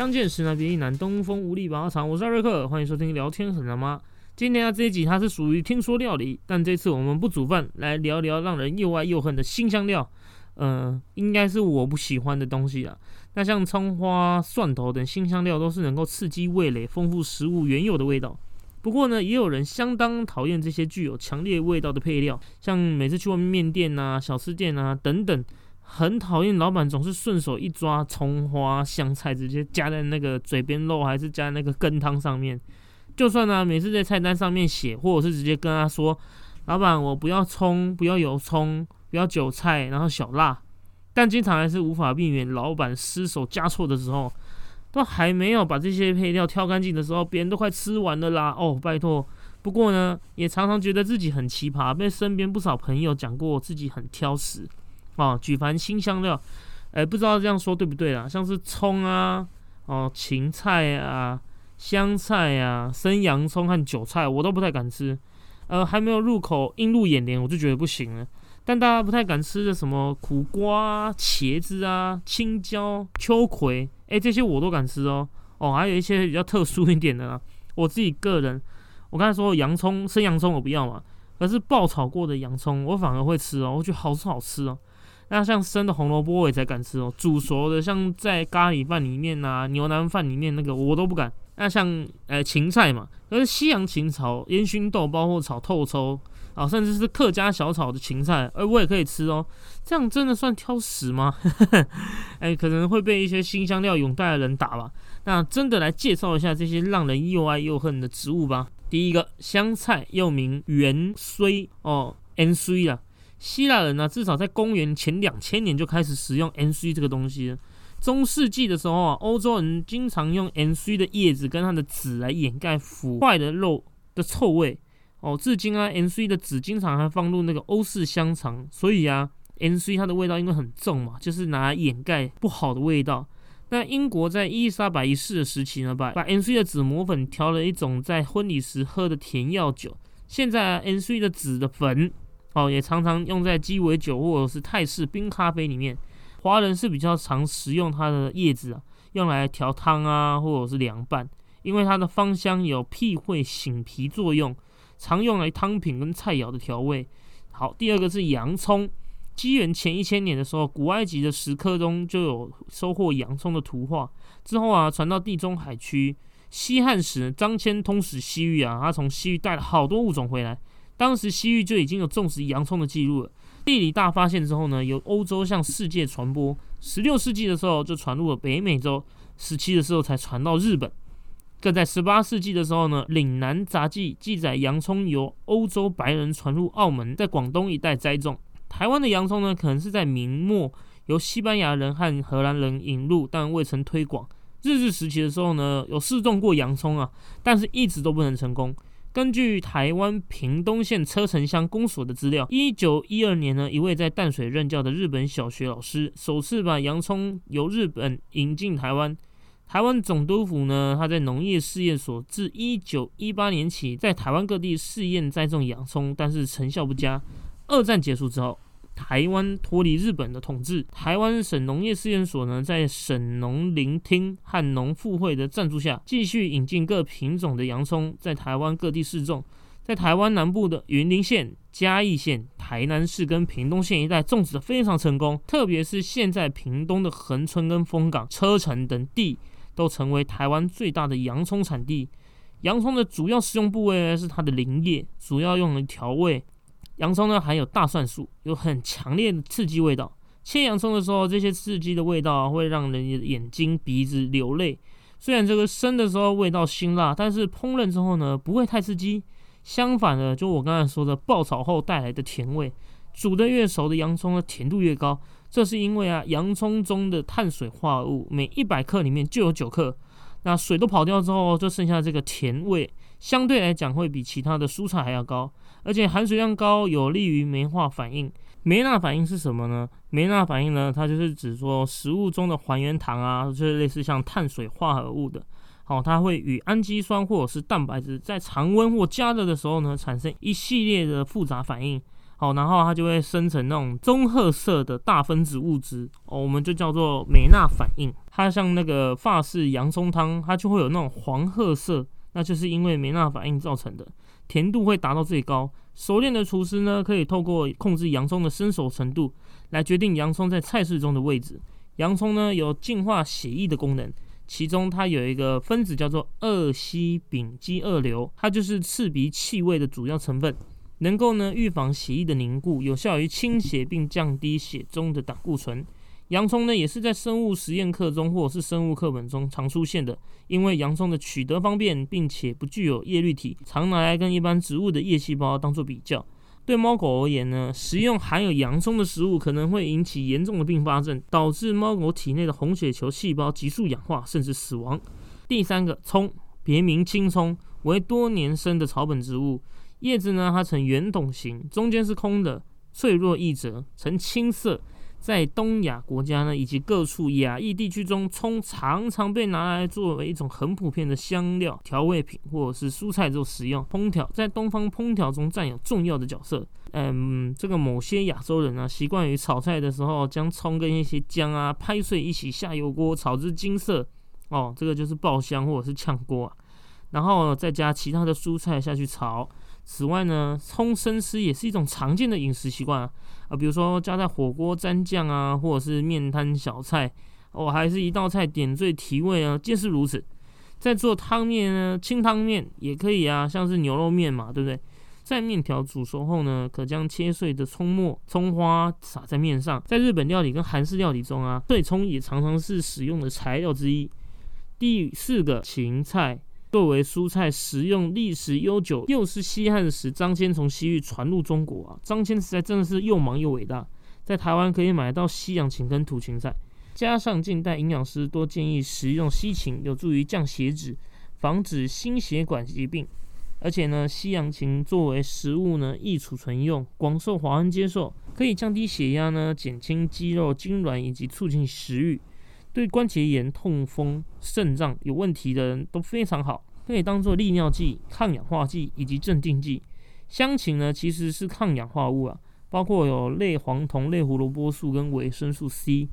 相见时难别亦难，东风无力把它藏。我是艾瑞克，欢迎收听聊天很难吗？今天啊这一集它是属于听说料理，但这次我们不煮饭，来聊聊让人又爱又恨的新香料。呃，应该是我不喜欢的东西啊。那像葱花、蒜头等新香料都是能够刺激味蕾、丰富食物原有的味道。不过呢，也有人相当讨厌这些具有强烈味道的配料，像每次去外面面店啊、小吃店啊等等。很讨厌老板总是顺手一抓葱花香菜，直接加在那个嘴边肉，还是加在那个羹汤上面。就算呢，每次在菜单上面写，或者是直接跟他说：“老板，我不要葱，不要油葱，不要韭菜，然后小辣。”但经常还是无法避免老板失手加错的时候，都还没有把这些配料挑干净的时候，别人都快吃完了啦。哦，拜托。不过呢，也常常觉得自己很奇葩，被身边不少朋友讲过自己很挑食。哦，举凡新香料，哎，不知道这样说对不对啦？像是葱啊，哦，芹菜啊，香菜啊，生洋葱和韭菜，我都不太敢吃。呃，还没有入口，映入眼帘，我就觉得不行了。但大家不太敢吃的什么苦瓜、茄子啊、青椒、秋葵，哎，这些我都敢吃哦。哦，还有一些比较特殊一点的啦，我自己个人，我刚才说洋葱，生洋葱我不要嘛，可是爆炒过的洋葱，我反而会吃哦，我觉得好吃好吃哦。那像生的红萝卜我也才敢吃哦，煮熟的像在咖喱饭里面呐、牛腩饭里面那个我都不敢。那像呃芹菜嘛，可是西洋芹炒烟熏豆包或炒透抽啊，甚至是客家小炒的芹菜，哎，我也可以吃哦。这样真的算挑食吗？哎，可能会被一些新香料永代的人打吧。那真的来介绍一下这些让人又爱又恨的植物吧。第一个香菜又名芫荽哦，N 荽啊。希腊人呢，至少在公元前两千年就开始使用 N C 这个东西。中世纪的时候啊，欧洲人经常用 N C 的叶子跟它的籽来掩盖腐坏的肉的臭味。哦，至今啊，N C 的籽经常还放入那个欧式香肠。所以啊，N C 它的味道因为很重嘛，就是拿来掩盖不好的味道。那英国在伊丽莎白一世的时期呢，把把 N C 的紫磨粉调了一种在婚礼时喝的甜药酒。现在 N C 的籽的粉。哦，也常常用在鸡尾酒或者是泰式冰咖啡里面。华人是比较常食用它的叶子啊，用来调汤啊，或者是凉拌，因为它的芳香有辟秽醒脾作用，常用来汤品跟菜肴的调味。好，第二个是洋葱。西元前一千年的时候，古埃及的石刻中就有收获洋葱的图画。之后啊，传到地中海区。西汉时，张骞通使西域啊，他从西域带了好多物种回来。当时西域就已经有种植洋葱的记录了。地理大发现之后呢，由欧洲向世界传播。十六世纪的时候就传入了北美洲，十七的时候才传到日本。更在十八世纪的时候呢，《岭南杂记》记载洋葱由欧洲白人传入澳门，在广东一带栽种。台湾的洋葱呢，可能是在明末由西班牙人和荷兰人引入，但未曾推广。日治时期的时候呢，有试种过洋葱啊，但是一直都不能成功。根据台湾屏东县车城乡公所的资料，一九一二年呢，一位在淡水任教的日本小学老师首次把洋葱由日本引进台湾。台湾总督府呢，他在农业试验所自一九一八年起在台湾各地试验栽种洋葱，但是成效不佳。二战结束之后。台湾脱离日本的统治，台湾省农业试验所呢，在省农林厅和农复会的赞助下，继续引进各品种的洋葱，在台湾各地试种。在台湾南部的云林县、嘉义县、台南市跟屏东县一带种植的非常成功，特别是现在屏东的恒春跟丰港、车城等地，都成为台湾最大的洋葱产地。洋葱的主要食用部位呢，是它的鳞叶，主要用来调味。洋葱呢含有大蒜素，有很强烈的刺激味道。切洋葱的时候，这些刺激的味道会让人眼睛、鼻子流泪。虽然这个生的时候味道辛辣，但是烹饪之后呢，不会太刺激。相反的，就我刚才说的，爆炒后带来的甜味，煮得越熟的洋葱呢，甜度越高。这是因为啊，洋葱中的碳水化合物每一百克里面就有九克，那水都跑掉之后，就剩下这个甜味，相对来讲会比其他的蔬菜还要高。而且含水量高，有利于酶化反应。酶钠反应是什么呢？酶钠反应呢，它就是指说食物中的还原糖啊，就是类似像碳水化合物的，好，它会与氨基酸或者是蛋白质在常温或加热的时候呢，产生一系列的复杂反应。好，然后它就会生成那种棕褐色的大分子物质，哦，我们就叫做美纳反应。它像那个法式洋葱汤，它就会有那种黄褐色，那就是因为美纳反应造成的，甜度会达到最高。熟练的厨师呢，可以透过控制洋葱的生熟程度，来决定洋葱在菜式中的位置。洋葱呢，有净化血液的功能，其中它有一个分子叫做二烯丙基二硫，它就是刺鼻气味的主要成分。能够呢预防血液的凝固，有效于清血并降低血中的胆固醇。洋葱呢也是在生物实验课中或者是生物课本中常出现的，因为洋葱的取得方便，并且不具有叶绿体，常拿来跟一般植物的叶细胞当做比较。对猫狗而言呢，食用含有洋葱的食物可能会引起严重的并发症，导致猫狗体内的红血球细胞急速氧化，甚至死亡。第三个葱，别名青葱，为多年生的草本植物。叶子呢，它呈圆筒形，中间是空的，脆弱易折，呈青色。在东亚国家呢，以及各处亚裔地区中，葱常常被拿来作为一种很普遍的香料、调味品或者是蔬菜做食用。烹调在东方烹调中占有重要的角色。嗯，这个某些亚洲人呢，习惯于炒菜的时候，将葱跟一些姜啊拍碎一起下油锅炒至金色。哦，这个就是爆香或者是炝锅啊。然后再加其他的蔬菜下去炒。此外呢，葱生吃也是一种常见的饮食习惯啊，啊，比如说加在火锅蘸酱啊，或者是面摊小菜，哦，还是一道菜点缀提味啊，皆是如此。在做汤面呢，清汤面也可以啊，像是牛肉面嘛，对不对？在面条煮熟后呢，可将切碎的葱末、葱花撒在面上。在日本料理跟韩式料理中啊，碎葱也常常是使用的材料之一。第四个芹菜。作为蔬菜食用历史悠久，又是西汉时张骞从西域传入中国啊！张骞实在真的是又忙又伟大，在台湾可以买到西洋芹跟土芹菜，加上近代营养师多建议食用西芹，有助于降血脂，防止心血管疾病。而且呢，西洋芹作为食物呢，易储存用，广受华人接受，可以降低血压呢，减轻肌肉痉挛以及促进食欲。对关节炎、痛风、肾脏有问题的人都非常好，可以当做利尿剂、抗氧化剂以及镇定剂。香芹呢，其实是抗氧化物啊，包括有类黄酮、类胡萝卜素跟维生素 C，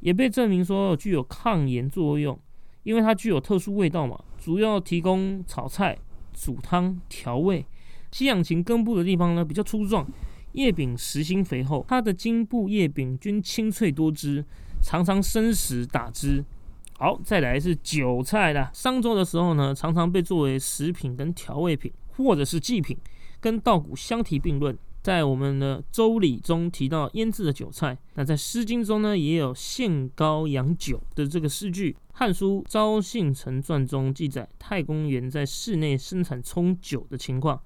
也被证明说具有抗炎作用，因为它具有特殊味道嘛，主要提供炒菜、煮汤调味。西洋芹根部的地方呢比较粗壮，叶柄实心肥厚，它的茎部叶柄均清脆多汁。常常生食打汁，好，再来是韭菜啦。商周的时候呢，常常被作为食品跟调味品，或者是祭品，跟稻谷相提并论。在我们的周礼中提到腌制的韭菜，那在诗经中呢，也有献羔羊酒的这个诗句。汉书《昭信成传》中记载太公园在室内生产葱酒的情况。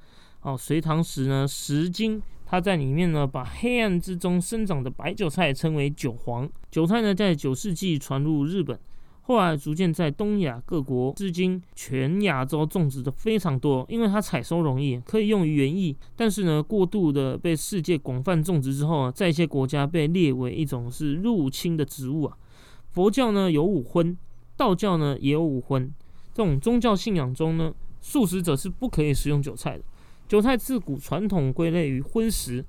哦，隋唐时呢，《石经》。它在里面呢，把黑暗之中生长的白韭菜称为韭黄。韭菜呢，在九世纪传入日本，后来逐渐在东亚各国，至今全亚洲种植的非常多，因为它采收容易，可以用于园艺。但是呢，过度的被世界广泛种植之后啊，在一些国家被列为一种是入侵的植物啊。佛教呢有五荤，道教呢也有五荤。这种宗教信仰中呢，素食者是不可以食用韭菜的。韭菜自古传统归类于荤食，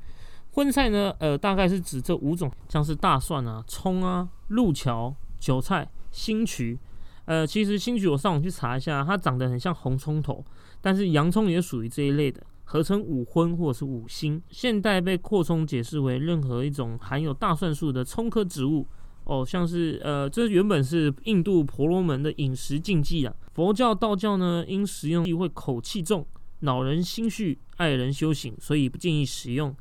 荤菜呢，呃，大概是指这五种，像是大蒜啊、葱啊、路桥、韭菜、新渠。呃，其实新渠我上网去查一下，它长得很像红葱头，但是洋葱也属于这一类的，合称五荤或者是五辛。现代被扩充解释为任何一种含有大蒜素的葱科植物。哦，像是呃，这原本是印度婆罗门的饮食禁忌啊。佛教、道教呢，因食用会口气重。恼人心绪，爱人修行，所以不建议食用。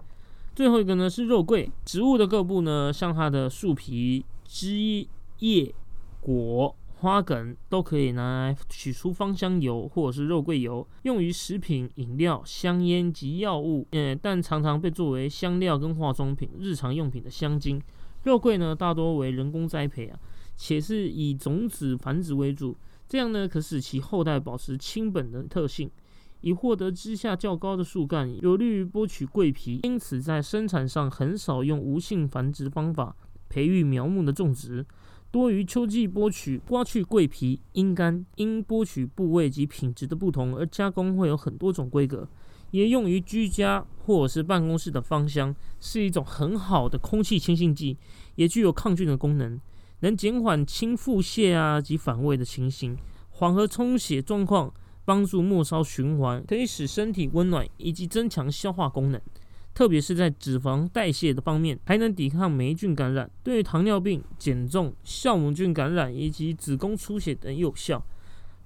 最后一个呢是肉桂，植物的各部呢，像它的树皮、枝叶、果、花梗，都可以拿来取出芳香油或者是肉桂油，用于食品、饮料、香烟及药物。嗯，但常常被作为香料跟化妆品、日常用品的香精。肉桂呢，大多为人工栽培啊，且是以种子繁殖为主，这样呢可使其后代保持亲本的特性。以获得枝下较高的树干，有利于剥取桂皮，因此在生产上很少用无性繁殖方法培育苗木的种植，多于秋季剥取、刮去桂皮、阴干。因剥取部位及品质的不同而加工会有很多种规格，也用于居家或者是办公室的芳香，是一种很好的空气清新剂，也具有抗菌的功能，能减缓轻腹泻啊及反胃的情形，缓和充血状况，帮助末梢循环，可以使身体温暖以及增强消化功能。特别是在脂肪代谢的方面，还能抵抗霉菌感染，对于糖尿病、减重、酵母菌感染以及子宫出血等有效。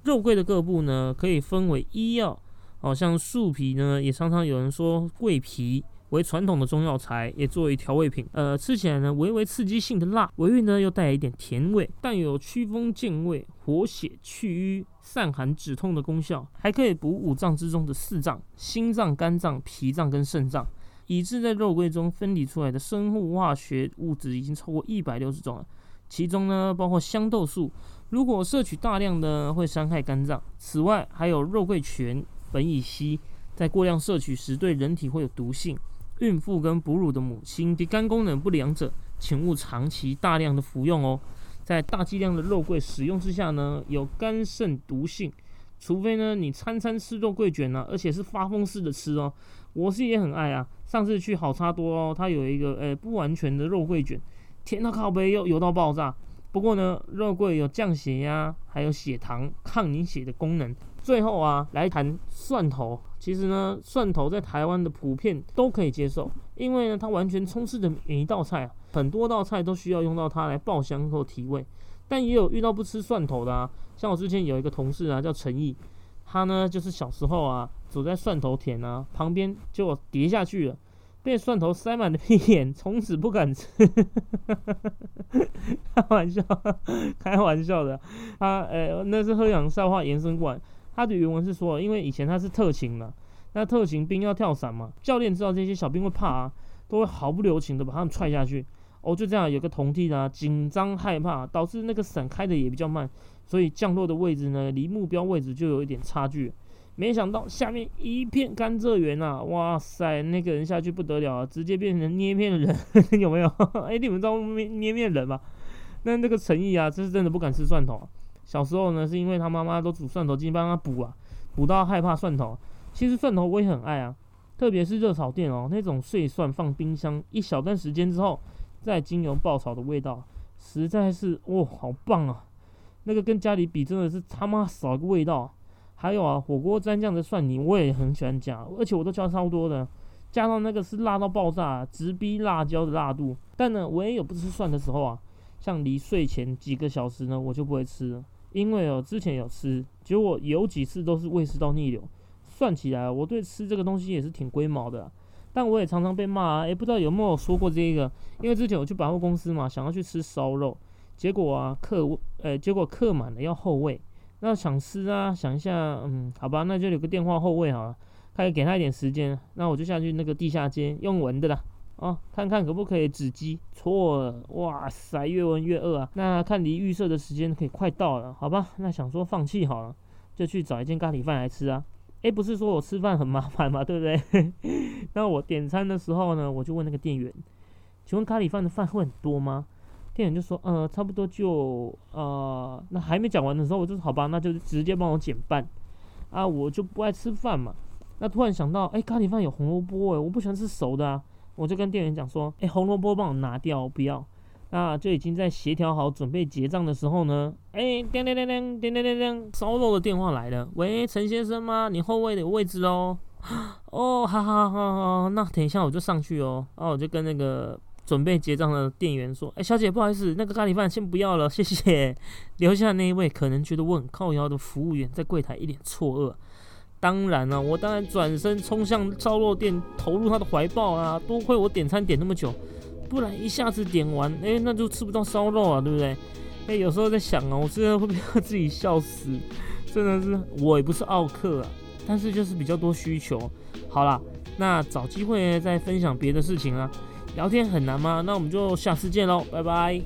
肉桂的各部呢，可以分为医药，哦，像树皮呢，也常常有人说桂皮为传统的中药材，也作为调味品。呃，吃起来呢，微微刺激性的辣，微韵呢又带一点甜味，但有祛风健胃、活血祛瘀、散寒止痛的功效，还可以补五脏之中的四脏：心脏、肝脏、脾脏跟肾脏。已知在肉桂中分离出来的生物化学物质已经超过一百六十种了，其中呢包括香豆素，如果摄取大量的会伤害肝脏。此外还有肉桂醛、苯乙烯，在过量摄取时对人体会有毒性。孕妇跟哺乳的母亲及肝功能不良者，请勿长期大量的服用哦。在大剂量的肉桂使用之下呢，有肝肾毒性。除非呢，你餐餐吃肉桂卷呢，而且是发疯式的吃哦。我是也很爱啊。上次去好差多哦，它有一个诶不完全的肉桂卷，甜到靠背又油到爆炸。不过呢，肉桂有降血压、还有血糖、抗凝血的功能。最后啊，来谈蒜头。其实呢，蒜头在台湾的普遍都可以接受，因为呢，它完全充斥着每一道菜啊，很多道菜都需要用到它来爆香或提味。但也有遇到不吃蒜头的啊，像我之前有一个同事啊，叫陈毅，他呢就是小时候啊，走在蒜头田啊旁边，就跌下去了，被蒜头塞满了屁眼，从此不敢吃。开玩笑，开玩笑的。他呃，那是喝氧笑话延伸过来。他的原文是说，因为以前他是特勤嘛，那特勤兵要跳伞嘛，教练知道这些小兵会怕啊，都会毫不留情的把他们踹下去。哦，就这样，有个同梯的紧张害怕，导致那个伞开的也比较慢，所以降落的位置呢，离目标位置就有一点差距。没想到下面一片甘蔗园啊，哇塞，那个人下去不得了啊，直接变成捏面人，有没有？哎，你们知道捏捏面人吗？那那个陈毅啊，这是真的不敢吃蒜头。小时候呢，是因为他妈妈都煮蒜头进帮他补啊，补到害怕蒜头。其实蒜头我也很爱啊，特别是热炒店哦，那种碎蒜放冰箱一小段时间之后。再精油爆炒的味道，实在是哇，好棒啊！那个跟家里比，真的是他妈少个味道。还有啊，火锅蘸酱的蒜泥，我也很喜欢加，而且我都加超多的，加到那个是辣到爆炸，直逼辣椒的辣度。但呢，我也有不吃蒜的时候啊，像离睡前几个小时呢，我就不会吃了，因为哦，之前有吃，结果有几次都是胃食道逆流。算起来，我对吃这个东西也是挺龟毛的。但我也常常被骂啊，诶不知道有没有说过这个，因为之前我去百货公司嘛，想要去吃烧肉，结果啊客，呃，结果客满了要后位，那想吃啊，想一下，嗯，好吧，那就留个电话后位好了，可以给他一点时间，那我就下去那个地下街用闻的啦，哦，看看可不可以止饥。错了，哇塞，越闻越饿啊，那看离预设的时间可以快到了，好吧，那想说放弃好了，就去找一间咖喱饭来吃啊。哎，不是说我吃饭很麻烦嘛，对不对？那我点餐的时候呢，我就问那个店员，请问咖喱饭的饭会很多吗？店员就说，呃，差不多就，呃，那还没讲完的时候，我就说好吧，那就直接帮我减半。啊，我就不爱吃饭嘛。那突然想到，哎，咖喱饭有红萝卜，哎，我不喜欢吃熟的啊。我就跟店员讲说，哎，红萝卜帮我拿掉，不要。那就已经在协调好准备结账的时候呢，哎，叮叮叮叮叮叮叮叮，烧肉的电话来了。喂，陈先生吗？你后位的位置哦。哦，好好好好，那等一下我就上去哦。然后我就跟那个准备结账的店员说，哎，小姐，不好意思，那个咖喱饭先不要了，谢谢。留下那一位可能觉得我很靠腰的服务员在柜台一脸错愕。当然了，我当然转身冲向烧肉店，投入他的怀抱啊。多亏我点餐点那么久。不然一下子点完，哎，那就吃不到烧肉啊，对不对？哎，有时候在想啊，我真的会不会自己笑死？真的是，我也不是奥克啊，但是就是比较多需求。好啦，那找机会再分享别的事情啊。聊天很难吗？那我们就下次见喽，拜拜。